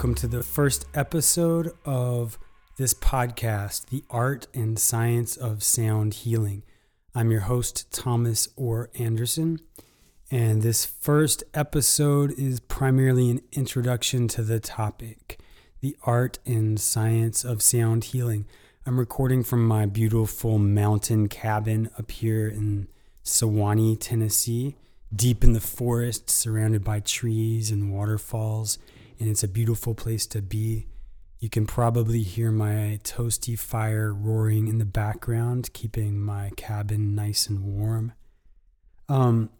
welcome to the first episode of this podcast, The Art and Science of Sound Healing. I'm your host, Thomas Orr Anderson, and this first episode is primarily an introduction to the topic, The Art and Science of Sound Healing. I'm recording from my beautiful mountain cabin up here in Sewanee, Tennessee, deep in the forest, surrounded by trees and waterfalls and it's a beautiful place to be. You can probably hear my toasty fire roaring in the background, keeping my cabin nice and warm. Um,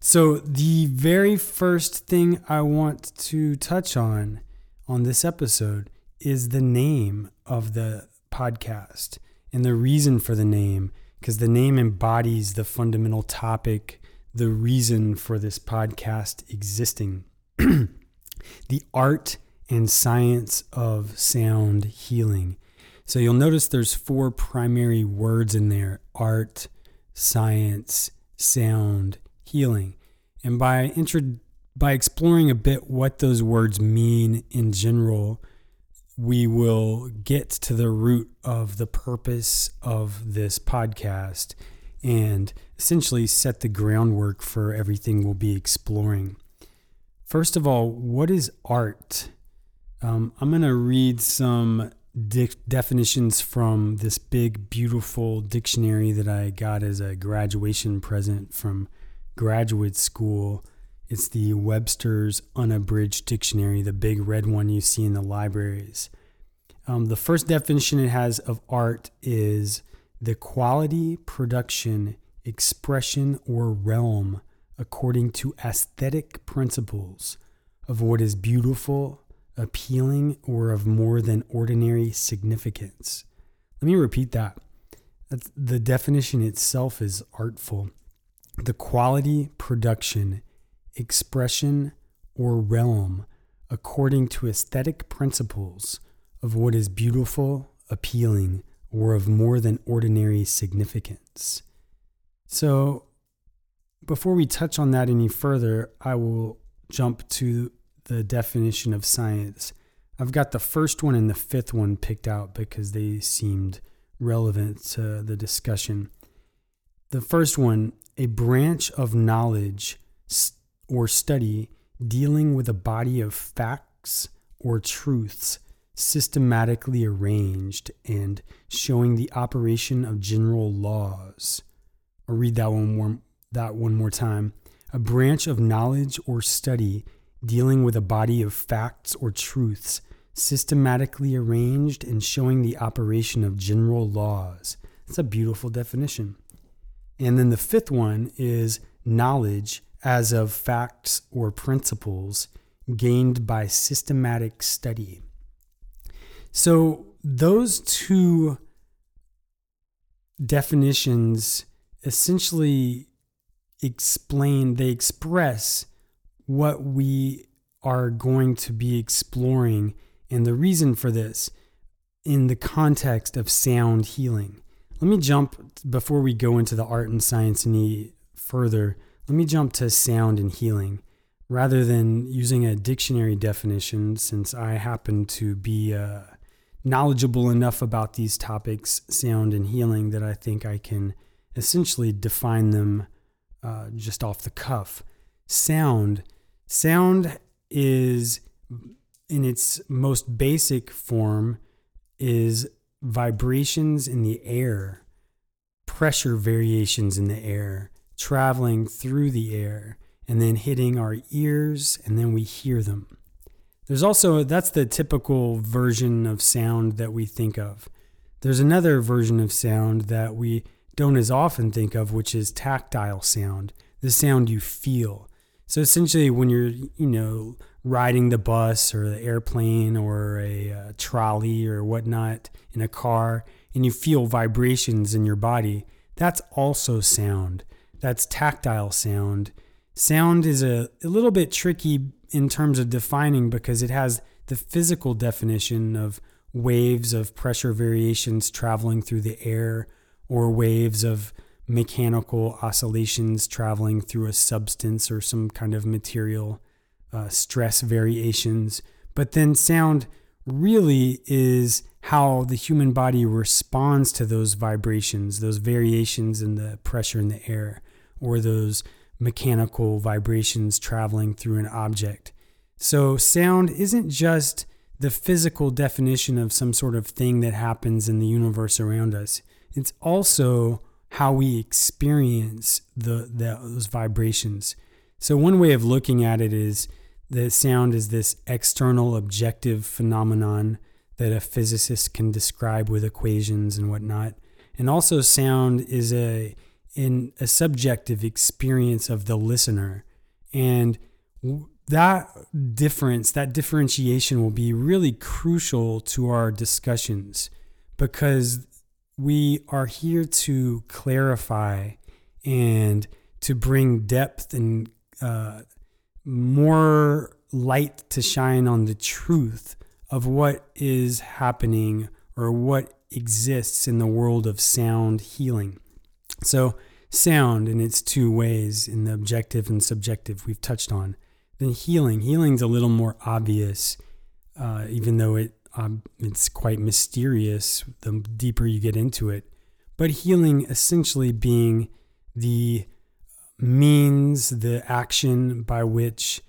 so, the very first thing I want to touch on on this episode is the name of the podcast and the reason for the name, because the name embodies the fundamental topic, the reason for this podcast existing. the art and science of sound healing. So you'll notice there's four primary words in there art, science, sound, healing. And by intro- by exploring a bit what those words mean in general, we will get to the root of the purpose of this podcast and essentially set the groundwork for everything we'll be exploring. First of all, what is art? Um, I'm going to read some definitions from this big, beautiful dictionary that I got as a graduation present from graduate school. It's the Webster's Unabridged Dictionary, the big red one you see in the libraries. Um, the first definition it has of art is the quality, production, expression, or realm according to aesthetic principles of what is beautiful, appealing, or of more than ordinary significance. Let me repeat that. That's, the definition itself is artful. The quality, production, expression, or realm according to aesthetic principles of what is beautiful, appealing, or of more than ordinary significance. So, before we touch on that any further, I will jump to the definition of science. I've got the first one and the fifth one picked out because they seemed relevant to the discussion. The first one, a branch of knowledge or study dealing with a body of facts or truths systematically arranged and showing the operation of general laws. I'll read that one more, that one more time. A branch of knowledge or study dealing with a body of facts or truths systematically arranged and showing the operation of general laws. That's a beautiful definition. And then the fifth one is knowledge as of facts or principles gained by systematic study. So those two definitions essentially explain, they express what we are going to be exploring and the reason for this in the context of sound healing. Let me jump before we go into the art and science any further. Let me jump to sound and healing rather than using a dictionary definition, since I happen to be uh, knowledgeable enough about these topics, sound and healing, that I think I can essentially define them uh, just off the cuff. Sound, sound is in its most basic form is vibrations in the air, pressure variations in the air, traveling through the air, and then hitting our ears, and then we hear them. There's also, that's the typical version of sound that we think of. There's another version of sound that we don't as often think of, which is tactile sound, the sound you feel. So essentially, when you're, you know, riding the bus or the airplane or a, a uh, trolley or whatnot in a car, and you feel vibrations in your body, that's also sound. That's tactile sound. Sound is a, a little bit tricky in terms of defining because it has the physical definition of waves of pressure variations traveling through the air or waves of mechanical oscillations traveling through a substance or some kind of material uh, stress variations. But then sound really is how the human body responds to those vibrations, those variations in the pressure in the air, or those mechanical vibrations traveling through an object. So, sound isn't just the physical definition of some sort of thing that happens in the universe around us, it's also how we experience the, the those vibrations. So, one way of looking at it is that sound is this external objective phenomenon that a physicist can describe with equations and whatnot. And also, sound is a in a subjective experience of the listener, and that difference, that differentiation, will be really crucial to our discussions because we are here to clarify and to bring depth and uh, more light to shine on the truth of what is happening or what exists in the world of sound healing. So, sound in its two ways, in the objective and subjective, we've touched on. Then healing. Healing's a little more obvious, uh, even though it um, it's quite mysterious the deeper you get into it. But healing essentially being the means, the action by which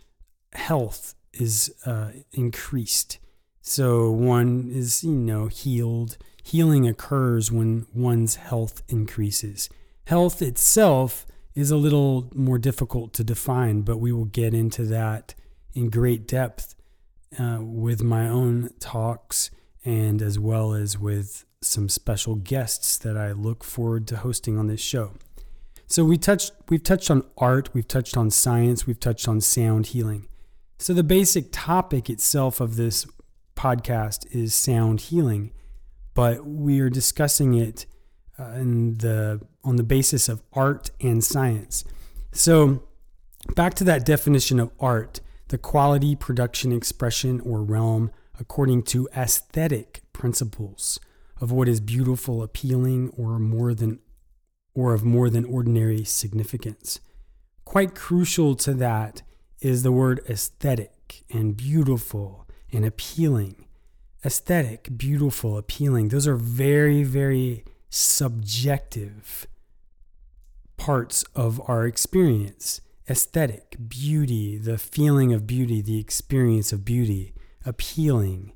health is uh, increased. So one is, you know, healed. Healing occurs when one's health increases. Health itself is a little more difficult to define, but we will get into that in great depth uh, with my own talks and as well as with some special guests that I look forward to hosting on this show. So we touched we've touched on art, we've touched on science, we've touched on sound healing. So the basic topic itself of this podcast is sound healing, but we are discussing it uh, in the on the basis of art and science. So back to that definition of art, the quality, production, expression, or realm according to aesthetic principles of what is beautiful, appealing, or more than or of more than ordinary significance. Quite crucial to that is the word aesthetic and beautiful and appealing. Aesthetic, beautiful, appealing, those are very, very subjective parts of our experience. Aesthetic, beauty, the feeling of beauty, the experience of beauty, appealing,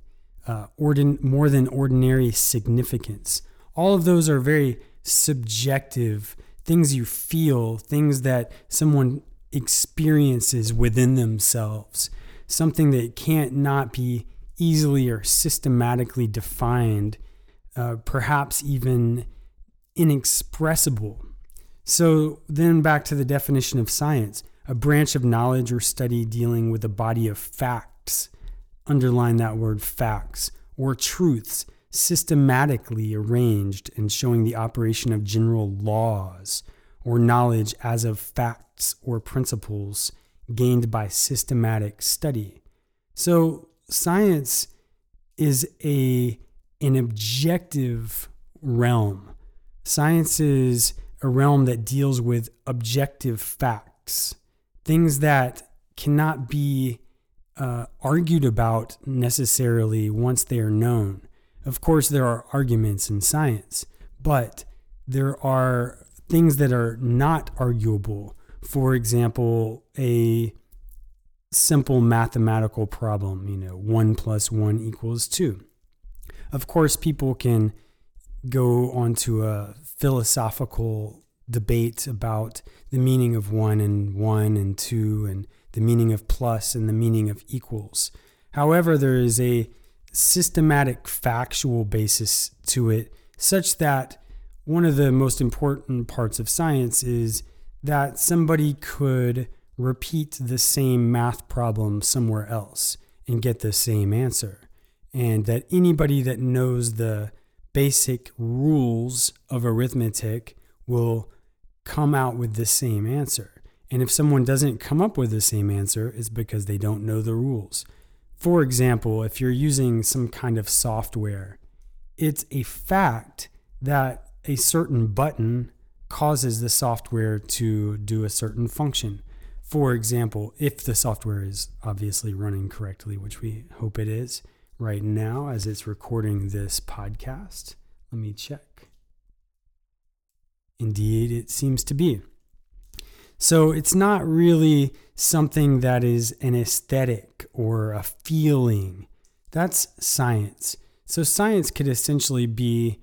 uh, ordin- more than ordinary significance. All of those are very subjective things you feel, things that someone experiences within themselves, something that can't not be easily or systematically defined, uh, perhaps even inexpressible. So, then back to the definition of science a branch of knowledge or study dealing with a body of facts, underline that word facts, or truths systematically arranged and showing the operation of general laws or knowledge as of facts or principles gained by systematic study. So science is a an objective realm. Science is a realm that deals with objective facts, things that cannot be uh, argued about necessarily once they are known. Of course, there are arguments in science, but there are things that are not arguable. For example, a simple mathematical problem, you know, one plus one equals two. Of course, people can go onto a philosophical debate about the meaning of one and one and two and the meaning of plus and the meaning of equals. However, there is a systematic factual basis to it, such that one of the most important parts of science is that somebody could repeat the same math problem somewhere else and get the same answer. And that anybody that knows the basic rules of arithmetic will come out with the same answer. And if someone doesn't come up with the same answer, it's because they don't know the rules. For example, if you're using some kind of software, it's a fact that a certain button causes the software to do a certain function. For example, if the software is obviously running correctly, which we hope it is right now as it's recording this podcast, let me check. Indeed, it seems to be. So it's not really something that is an aesthetic or a feeling. That's science. So science could essentially be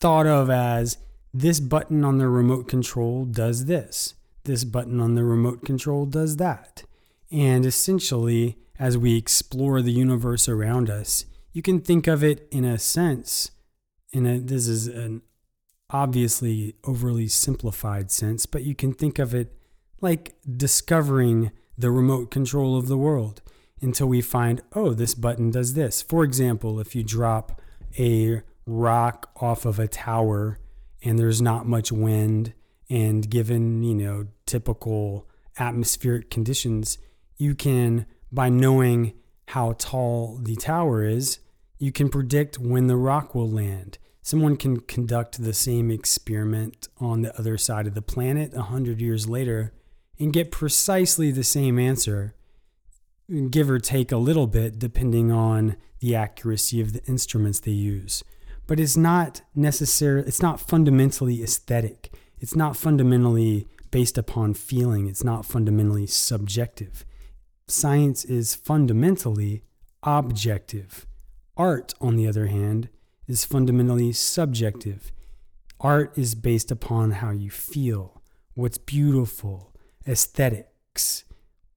thought of as this button on the remote control does this, this button on the remote control does that. And essentially, as we explore the universe around us, you can think of it in a sense, in a, this is an obviously overly simplified sense, but you can think of it like discovering the remote control of the world until we find, oh, this button does this. For example, if you drop a rock off of a tower and there's not much wind, and given, you know, typical atmospheric conditions, you can, by knowing how tall the tower is, you can predict when the rock will land. Someone can conduct the same experiment on the other side of the planet a hundred years later and get precisely the same answer, give or take a little bit depending on the accuracy of the instruments they use. But it's not necessarily, it's not fundamentally aesthetic. It's not fundamentally based upon feeling. It's not fundamentally subjective. Science is fundamentally objective. Art, on the other hand, is fundamentally subjective. Art is based upon how you feel, what's beautiful, aesthetics,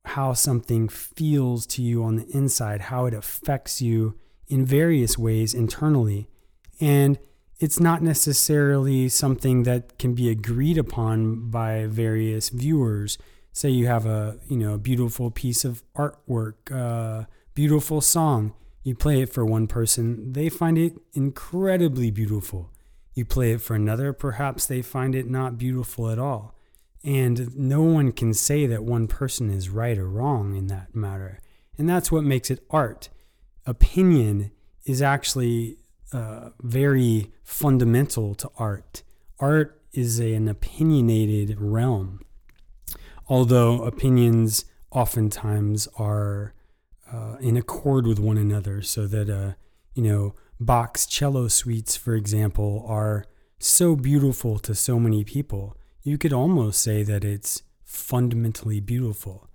how something feels to you on the inside, how it affects you in various ways internally. And it's not necessarily something that can be agreed upon by various viewers. Say you have a, you know, a beautiful piece of artwork, a beautiful song. You play it for one person, they find it incredibly beautiful. You play it for another, perhaps they find it not beautiful at all. And no one can say that one person is right or wrong in that matter. And that's what makes it art. Opinion is actually uh, very fundamental to art. Art is a, an opinionated realm, although opinions oftentimes are uh, in accord with one another, so that, uh, you know, Bach's cello suites, for example, are so beautiful to so many people you could almost say that it's fundamentally beautiful.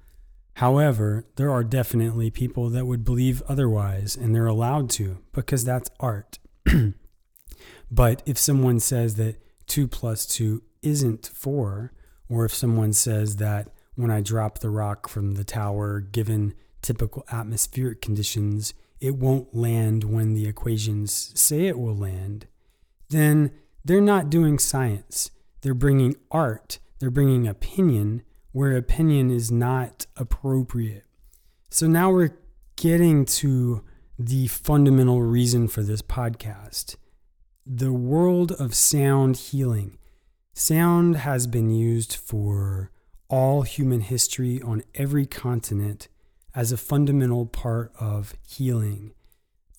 However, there are definitely people that would believe otherwise, and they're allowed to because that's art. but if someone says that 2 plus 2 isn't 4, or if someone says that when I drop the rock from the tower, given typical atmospheric conditions, it won't land when the equations say it will land, then they're not doing science. They're bringing art, they're bringing opinion where opinion is not appropriate. So now we're getting to the fundamental reason for this podcast the world of sound healing. Sound has been used for all human history on every continent as a fundamental part of healing.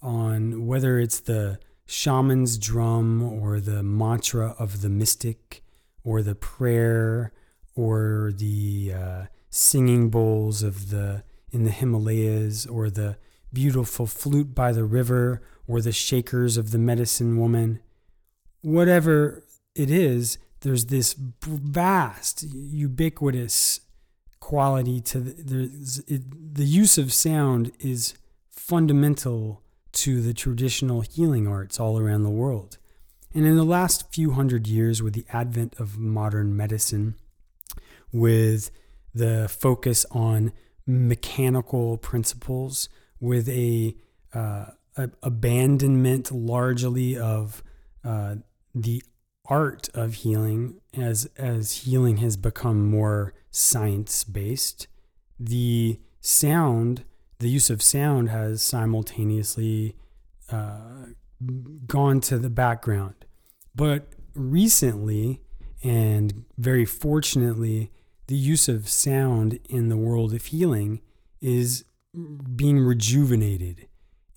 On whether it's the shaman's drum or the mantra of the mystic, or the prayer or the uh, singing bowls of the in the Himalayas or the beautiful flute by the river or the shakers of the medicine woman whatever it is there's this vast ubiquitous quality to the, it, the use of sound is fundamental to the traditional healing arts all around the world. And in the last few hundred years, with the advent of modern medicine, with the focus on mechanical principles, with a, uh, a abandonment largely of uh, the art of healing as as healing has become more science based the sound the use of sound has simultaneously uh, gone to the background. But recently, and very fortunately, the use of sound in the world of healing is being rejuvenated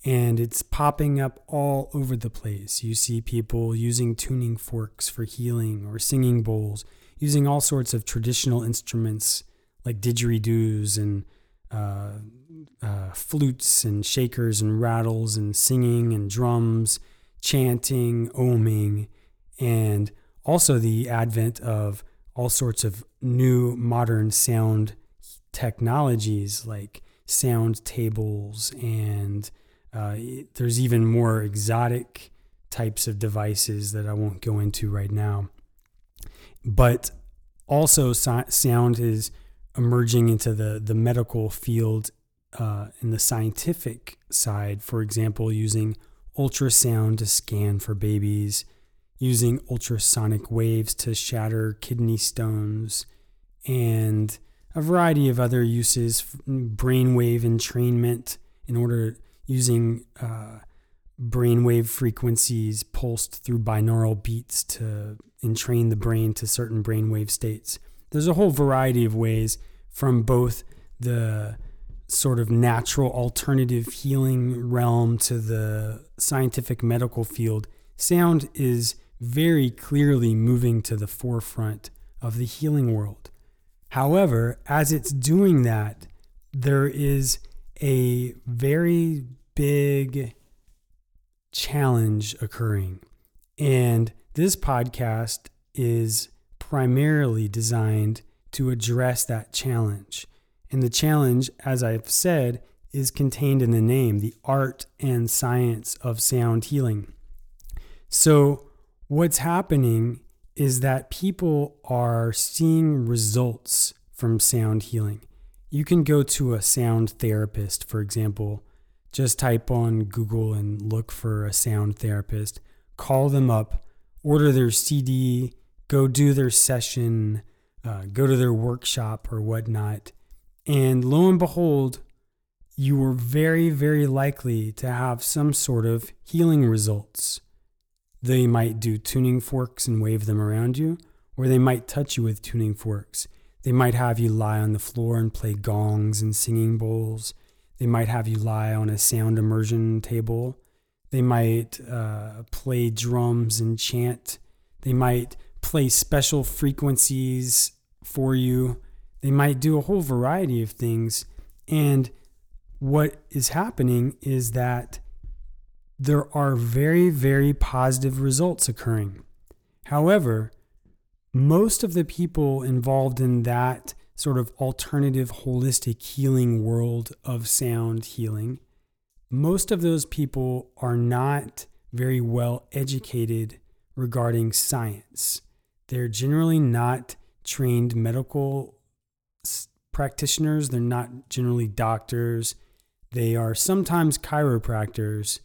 and it's popping up all over the place. You see people using tuning forks for healing or singing bowls, using all sorts of traditional instruments like didgeridoos and uh, uh, flutes and shakers and rattles and singing and drums, chanting, oming, and also the advent of all sorts of new modern sound technologies like sound tables and uh, there's even more exotic types of devices that I won't go into right now. But also, sound is emerging into the, the medical field uh, in the scientific side. For example, using ultrasound to scan for babies, using ultrasonic waves to shatter kidney stones, and a variety of other uses, brainwave entrainment in order using uh, brainwave frequencies pulsed through binaural beats to entrain the brain to certain brainwave states. There's a whole variety of ways from both the sort of natural alternative healing realm to the scientific medical field. Sound is very clearly moving to the forefront of the healing world. However, as it's doing that, there is a very big challenge occurring. And this podcast is primarily designed to address that challenge. And the challenge, as I've said, is contained in the name the art and science of sound healing. So, what's happening is that people are seeing results from sound healing. You can go to a sound therapist, for example. Just type on Google and look for a sound therapist. Call them up, order their CD, go do their session, uh, go to their workshop or whatnot. And lo and behold, you are very, very likely to have some sort of healing results. They might do tuning forks and wave them around you, or they might touch you with tuning forks. They might have you lie on the floor and play gongs and singing bowls. They might have you lie on a sound immersion table. They might uh, play drums and chant. They might play special frequencies for you. They might do a whole variety of things. And what is happening is that there are very, very positive results occurring. However, most of the people involved in that sort of alternative holistic healing world of sound healing, most of those people are not very well educated regarding science. They're generally not trained medical practitioners, they're not generally doctors. They are sometimes chiropractors,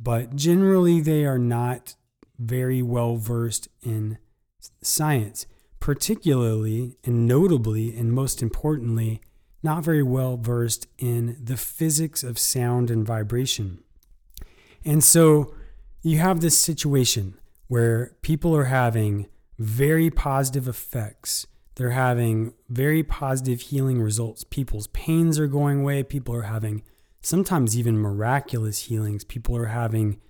but generally they are not very well versed in science, particularly and notably and most importantly, not very well versed in the physics of sound and vibration. And so you have this situation where people are having very positive effects. They're having very positive healing results. People's pains are going away. People are having sometimes even miraculous healings. People are having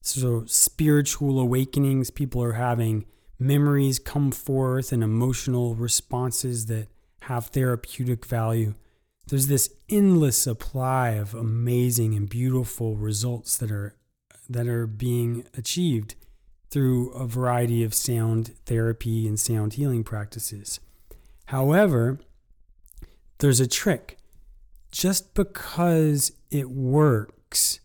so spiritual awakenings. People are having memories come forth and emotional responses that have therapeutic value. There's this endless supply of amazing and beautiful results that are that are being achieved through a variety of sound therapy and sound healing practices. However, there's a trick. Just because it works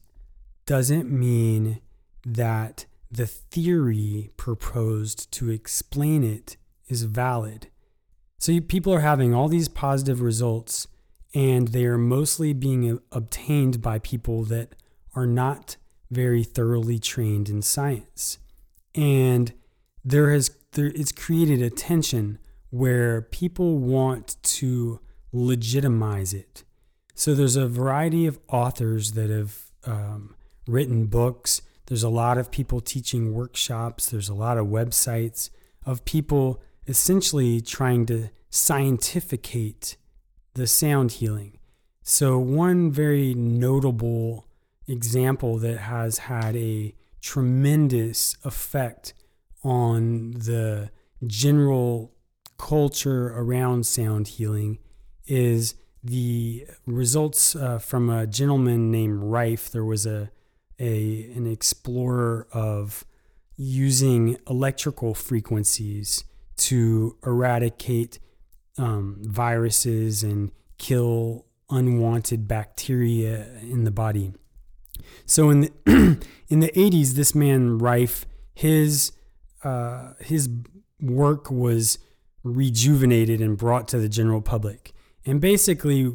doesn't mean that the theory proposed to explain it is valid. So people are having all these positive results, and they are mostly being obtained by people that are not very thoroughly trained in science. And there has there, it's created a tension where people want to legitimize it. So there's a variety of authors that have um, written books. There's a lot of people teaching workshops. There's a lot of websites of people essentially trying to scientificate the sound healing. So, one very notable example that has had a tremendous effect on the general culture around sound healing is the results uh, from a gentleman named Rife. There was a, a an explorer of using electrical frequencies to eradicate um, viruses and kill unwanted bacteria in the body. So in the in the 80s, this man Rife, his uh, his work was rejuvenated and brought to the general public. And basically,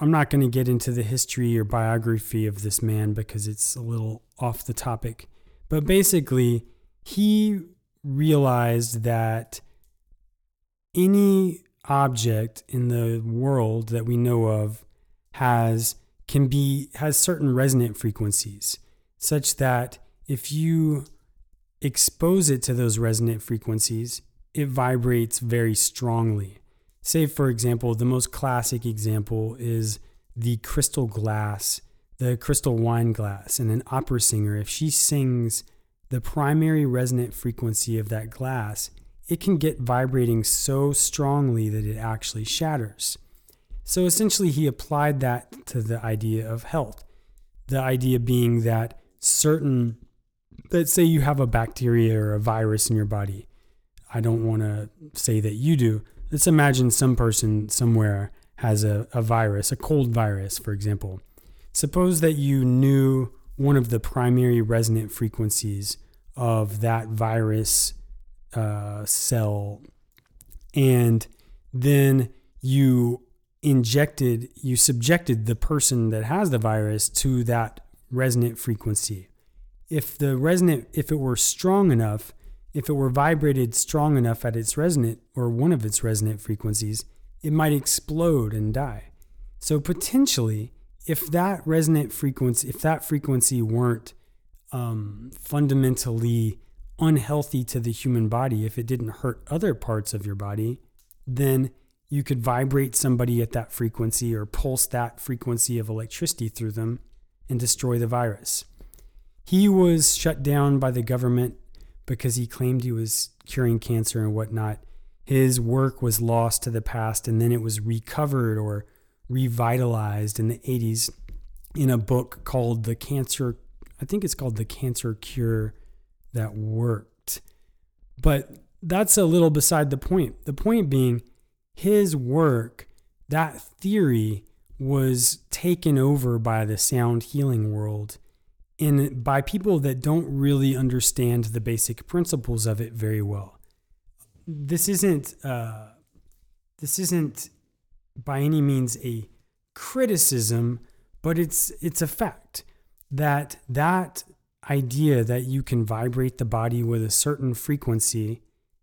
I'm not going to get into the history or biography of this man because it's a little off the topic. But basically, he realized that any object in the world that we know of has can be has certain resonant frequencies such that if you expose it to those resonant frequencies it vibrates very strongly say for example the most classic example is the crystal glass the crystal wine glass and an opera singer if she sings the primary resonant frequency of that glass it can get vibrating so strongly that it actually shatters. So essentially, he applied that to the idea of health. The idea being that certain, let's say you have a bacteria or a virus in your body. I don't want to say that you do. Let's imagine some person somewhere has a, a virus, a cold virus, for example. Suppose that you knew one of the primary resonant frequencies of that virus uh, cell, and then you injected, you subjected the person that has the virus to that resonant frequency. If the resonant, if it were strong enough, if it were vibrated strong enough at its resonant or one of its resonant frequencies, it might explode and die. So potentially, if that resonant frequency, if that frequency weren't um, fundamentally unhealthy to the human body if it didn't hurt other parts of your body, then you could vibrate somebody at that frequency or pulse that frequency of electricity through them and destroy the virus. He was shut down by the government because he claimed he was curing cancer and whatnot. His work was lost to the past and then it was recovered or revitalized in the 80s in a book called The Cancer, I think it's called The Cancer Cure that worked. But that's a little beside the point. The point being, his work, that theory was taken over by the sound healing world and by people that don't really understand the basic principles of it very well. This isn't uh, this isn't by any means a criticism, but it's it's a fact that that idea that you can vibrate the body with a certain frequency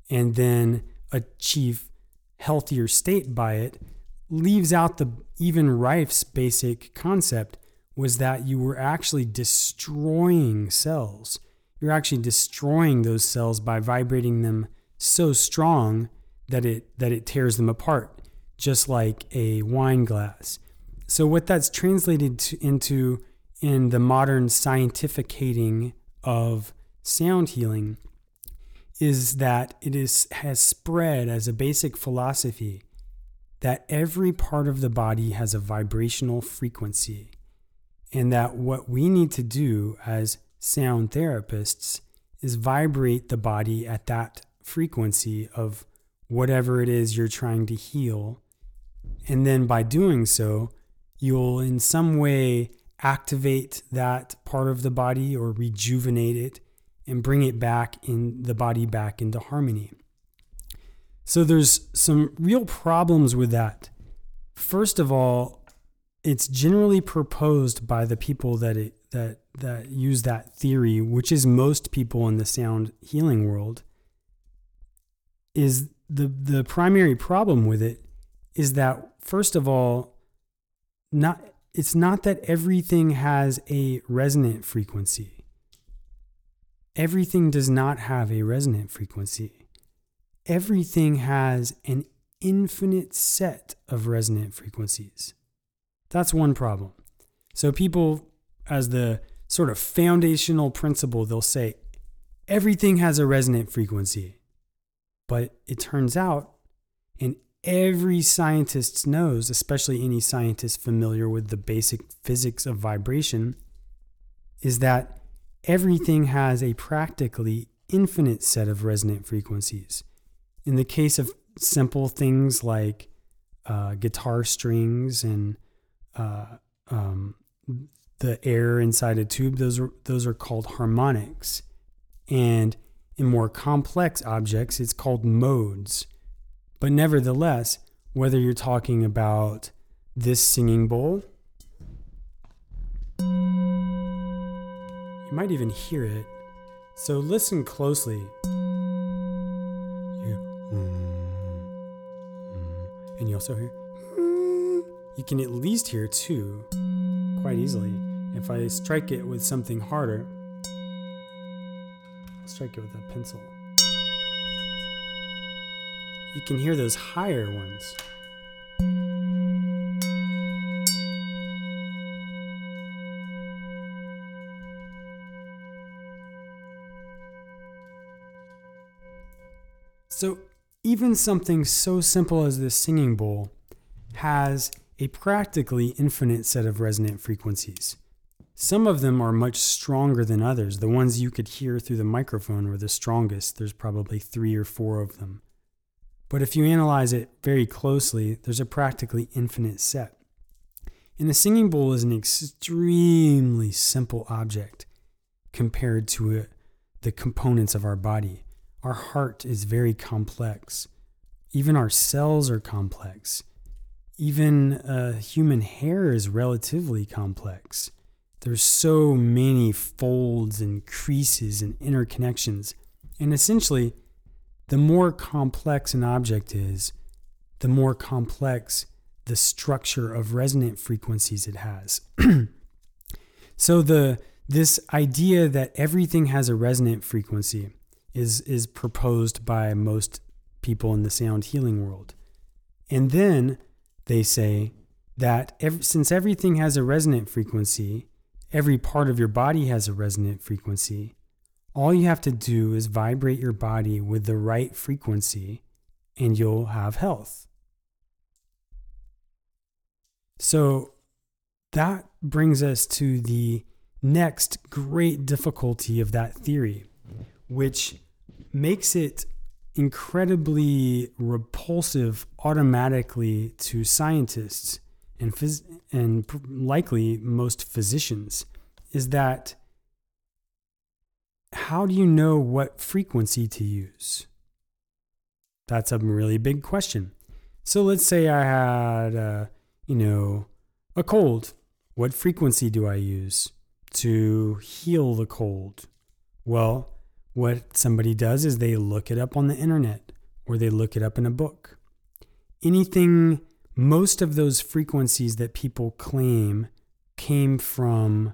and then achieve healthier state by it leaves out the even Rife's basic concept was that you were actually destroying cells. You're actually destroying those cells by vibrating them so strong that it that it tears them apart, just like a wine glass. So what that's translated to, into in the modern scientificating of sound healing is that it is has spread as a basic philosophy that every part of the body has a vibrational frequency and that what we need to do as sound therapists is vibrate the body at that frequency of whatever it is you're trying to heal and then by doing so you'll in some way activate that part of the body or rejuvenate it and bring it back in the body back into harmony. So there's some real problems with that. First of all, it's generally proposed by the people that it that that use that theory, which is most people in the sound healing world, is the the primary problem with it is that first of all, not it's not that everything has a resonant frequency. Everything does not have a resonant frequency. Everything has an infinite set of resonant frequencies. That's one problem. So, people, as the sort of foundational principle, they'll say everything has a resonant frequency. But it turns out an every scientist knows, especially any scientist familiar with the basic physics of vibration, is that everything has a practically infinite set of resonant frequencies. In the case of simple things like uh, guitar strings and uh, um, the air inside a tube, those are those are called harmonics. And in more complex objects, it's called modes. But nevertheless, whether you're talking about this singing bowl, you might even hear it. So listen closely. You, and you also hear. You can at least hear two quite easily. If I strike it with something harder, I'll strike it with a pencil. You can hear those higher ones. So, even something so simple as this singing bowl has a practically infinite set of resonant frequencies. Some of them are much stronger than others. The ones you could hear through the microphone were the strongest. There's probably three or four of them. But if you analyze it very closely, there's a practically infinite set. And the singing bowl is an extremely simple object compared to it, the components of our body. Our heart is very complex. Even our cells are complex. Even uh, human hair is relatively complex. There's so many folds and creases and interconnections. And essentially, the more complex an object is, the more complex the structure of resonant frequencies it has. so the this idea that everything has a resonant frequency is is proposed by most people in the sound healing world. And then they say that ev- since everything has a resonant frequency, every part of your body has a resonant frequency, all you have to do is vibrate your body with the right frequency and you'll have health. So that brings us to the next great difficulty of that theory, which makes it incredibly repulsive automatically to scientists and phys- and likely most physicians is that how do you know what frequency to use? That's a really big question. So let's say I had, uh, you know, a cold. What frequency do I use to heal the cold? Well, what somebody does is they look it up on the internet or they look it up in a book. Anything, most of those frequencies that people claim came from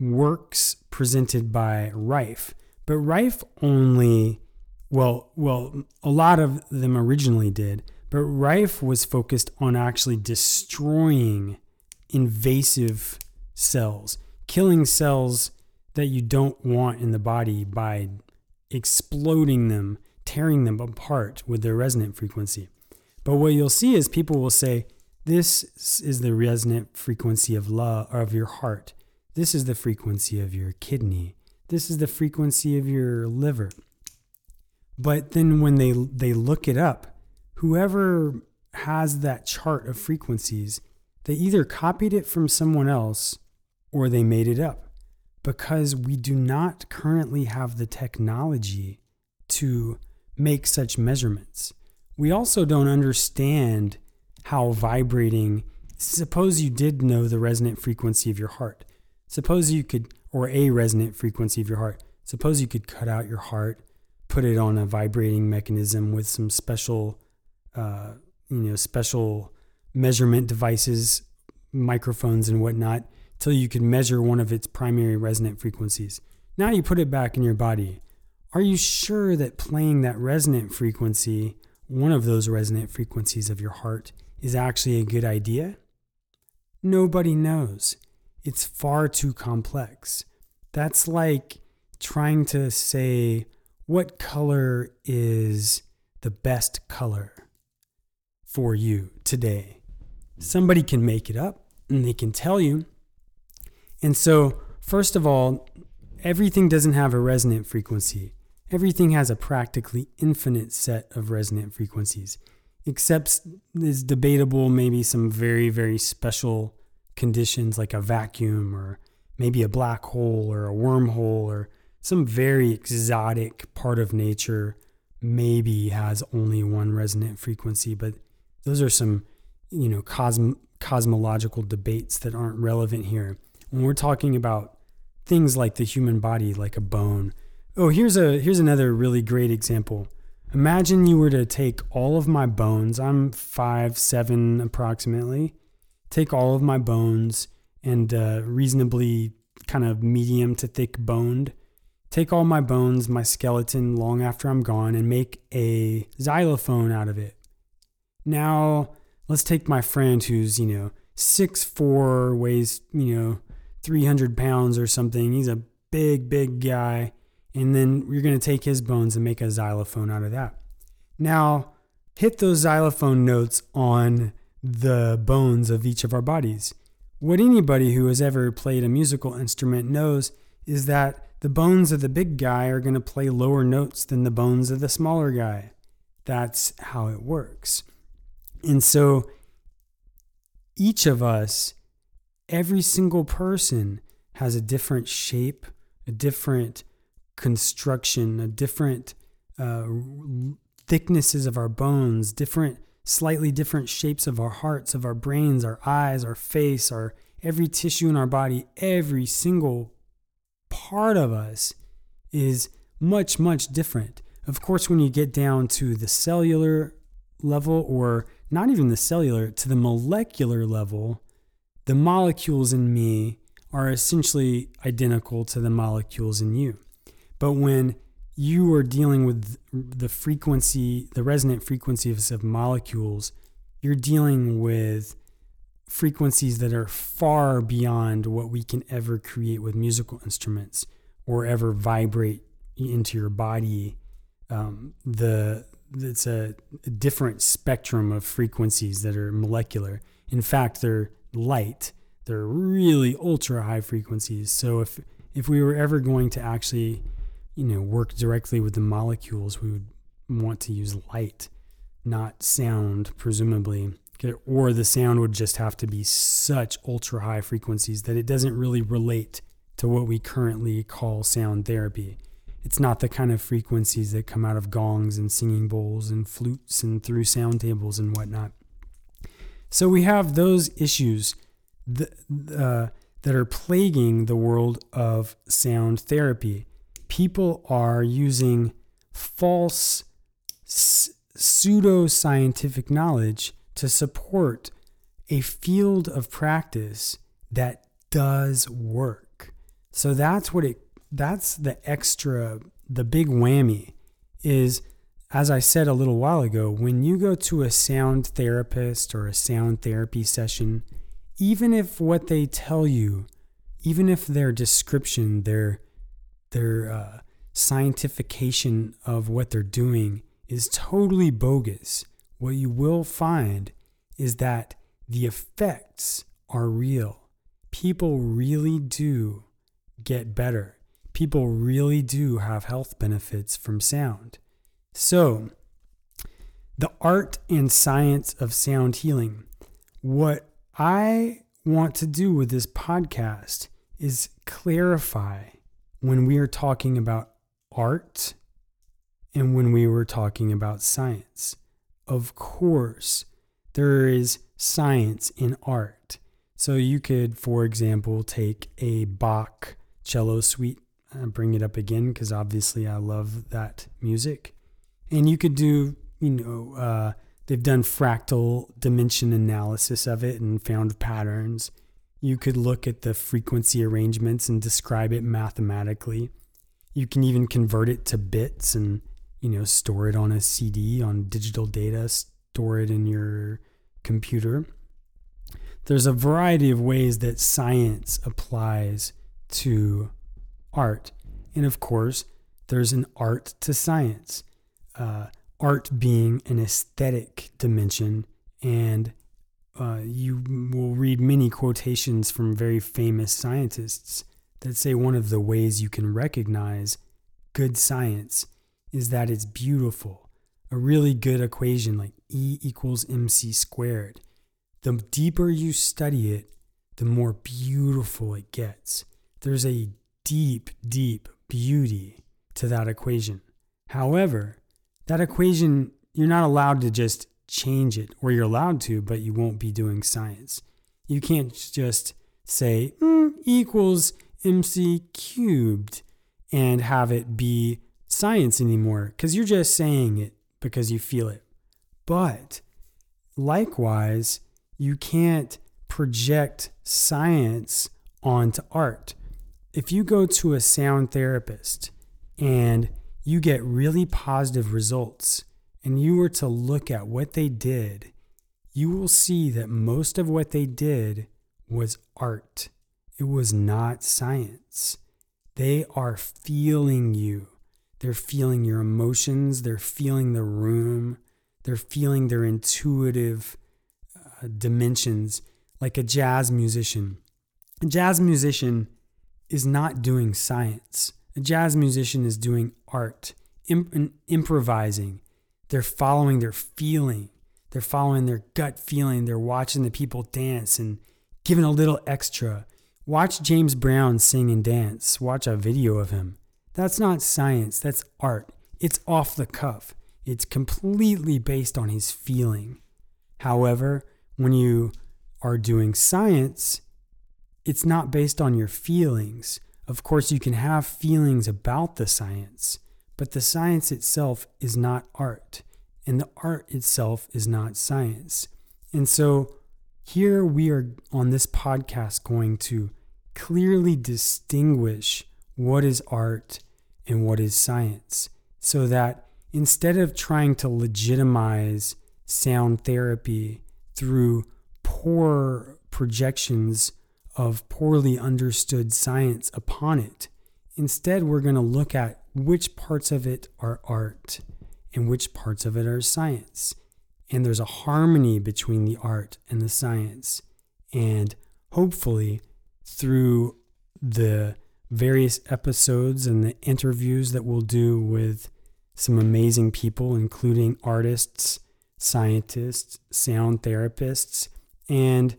works presented by Rife, but Rife only, well, well, a lot of them originally did, but Rife was focused on actually destroying invasive cells, killing cells that you don't want in the body by exploding them, tearing them apart with their resonant frequency. But what you'll see is people will say, This is the resonant frequency of love of your heart. This is the frequency of your kidney. This is the frequency of your liver. But then when they they look it up, whoever has that chart of frequencies, they either copied it from someone else or they made it up because we do not currently have the technology to make such measurements. We also don't understand how vibrating, suppose you did know the resonant frequency of your heart. Suppose you could, or a resonant frequency of your heart. Suppose you could cut out your heart, put it on a vibrating mechanism with some special, uh, you know, special measurement devices, microphones and whatnot till you can measure one of its primary resonant frequencies. Now you put it back in your body. Are you sure that playing that resonant frequency, one of those resonant frequencies of your heart, is actually a good idea? Nobody knows. It's far too complex. That's like trying to say what color is the best color. for you today. Somebody can make it up and they can tell you. And so, first of all, everything doesn't have a resonant frequency. Everything has a practically infinite set of resonant frequencies, except is debatable maybe some very, very special conditions like a vacuum or maybe a black hole or a wormhole or some very exotic part of nature maybe has only one resonant frequency, but those are some, you know, cosm- cosmological debates that aren't relevant here. When we're talking about things like the human body, like a bone. Oh, here's a here's another really great example. Imagine you were to take all of my bones. I'm five seven approximately. Take all of my bones and uh, reasonably kind of medium to thick boned. Take all my bones, my skeleton, long after I'm gone, and make a xylophone out of it. Now, let's take my friend who's, you know, six four, weighs, you know, 300 pounds or something. He's a big, big guy. And then you're going to take his bones and make a xylophone out of that. Now, hit those xylophone notes on the bones of each of our bodies. What anybody who has ever played a musical instrument knows is that the bones of the big guy are going to play lower notes than the bones of the smaller guy. That's how it works. And so each of us, every single person, has a different shape, a different construction, a different uh, thicknesses of our bones, different, slightly different shapes of our hearts, of our brains, our eyes, our face, our every tissue in our body, every single part of us is much, much different. Of course, when you get down to the cellular level, or not even the cellular, to the molecular level, the molecules in me are essentially identical to the molecules in you. But when you are dealing with the frequency, the resonant frequencies of molecules, you're dealing with frequencies that are far beyond what we can ever create with musical instruments or ever vibrate into your body. Um, the it's a, a different spectrum of frequencies that are molecular. In fact, they're light. They're really ultra high frequencies. So if if we were ever going to actually, you know, work directly with the molecules, we would want to use light, not sound, presumably or the sound would just have to be such ultra high frequencies that it doesn't really relate to what we currently call sound therapy. It's not the kind of frequencies that come out of gongs and singing bowls and flutes and through sound tables and whatnot. So we have those issues that, uh, that are plaguing the world of sound therapy. People are using false pseudo scientific knowledge to support a field of practice that does work. So that's what it that's the extra the big whammy is as I said a little while ago, when you go to a sound therapist or a sound therapy session, even if what they tell you, even if their description, their their uh, scientification of what they're doing is totally bogus, what you will find is that the effects are real. People really do get better. People really do have health benefits from sound. So, the art and science of sound healing. What I want to do with this podcast is clarify when we are talking about art and when we were talking about science of course, there is science in art. So you could, for example, take a Bach cello suite, bring it up again because obviously I love that music. And you could do, you know, uh, they've done fractal dimension analysis of it and found patterns. You could look at the frequency arrangements and describe it mathematically. You can even convert it to bits and you know, store it on a CD, on digital data, store it in your computer. There's a variety of ways that science applies to art. And of course, there's an art to science. Uh, art being an aesthetic dimension And uh, you will read many quotations from very famous scientists that say one of the ways you can recognize good science is that it's beautiful. A really good equation like E equals mc squared. The deeper you study it, the more beautiful it gets. There's a deep, deep beauty to that equation. However, that equation, you're not allowed to just change it, or you're allowed to, but you won't be doing science. You can't just say mm, equals mc cubed and have it be science anymore because you're just saying it because you feel it. But likewise, you can't project science onto art. If you go to a sound therapist and you get really positive results, and you were to look at what they did, you will see that most of what they did was art. It was not science. They are feeling you. They're feeling your emotions. They're feeling the room. They're feeling their intuitive uh, dimensions like a jazz musician. A jazz musician is not doing science. A jazz musician is doing art, imp- improvising. They're following their feeling. They're following their gut feeling. They're watching the people dance and giving a little extra. Watch James Brown sing and dance. Watch a video of him. That's not science, that's art. It's off the cuff. It's completely based on his feeling. However, when you are doing science, it's not based on your feelings. Of course, you can have feelings about the science, but the science itself is not art, and the art itself is not science. And so, here we are on this podcast going to clearly distinguish what is art and what is science so that instead of trying to legitimize sound therapy through poor projections of poorly understood science upon it. Instead, we're going to look at which parts of it are art and which parts of it are science. And there's a harmony between the art and the science. And hopefully, through the various episodes and the interviews that we'll do with some amazing people, including artists, scientists, sound therapists, and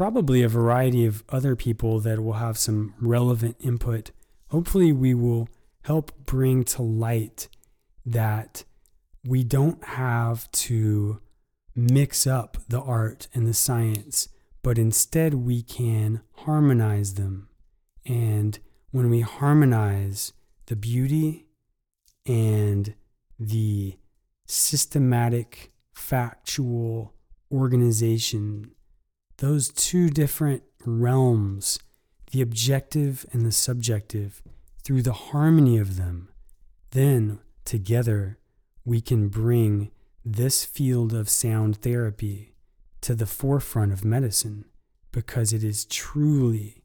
probably a variety of other people that will have some relevant input. Hopefully, we will help bring to light that we don't have to mix up the art and the science, but instead we can harmonize them. And when we harmonize the beauty and the systematic, factual organization those two different realms, the objective and the subjective, through the harmony of them, then together we can bring this field of sound therapy to the forefront of medicine because it is truly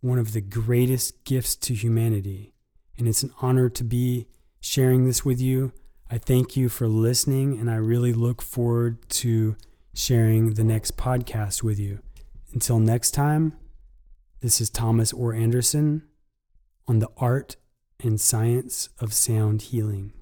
one of the greatest gifts to humanity. And it's an honor to be sharing this with you. I thank you for listening, and I really look forward to sharing the next podcast with you. Until next time, this is Thomas Orr Anderson on the art and science of sound healing.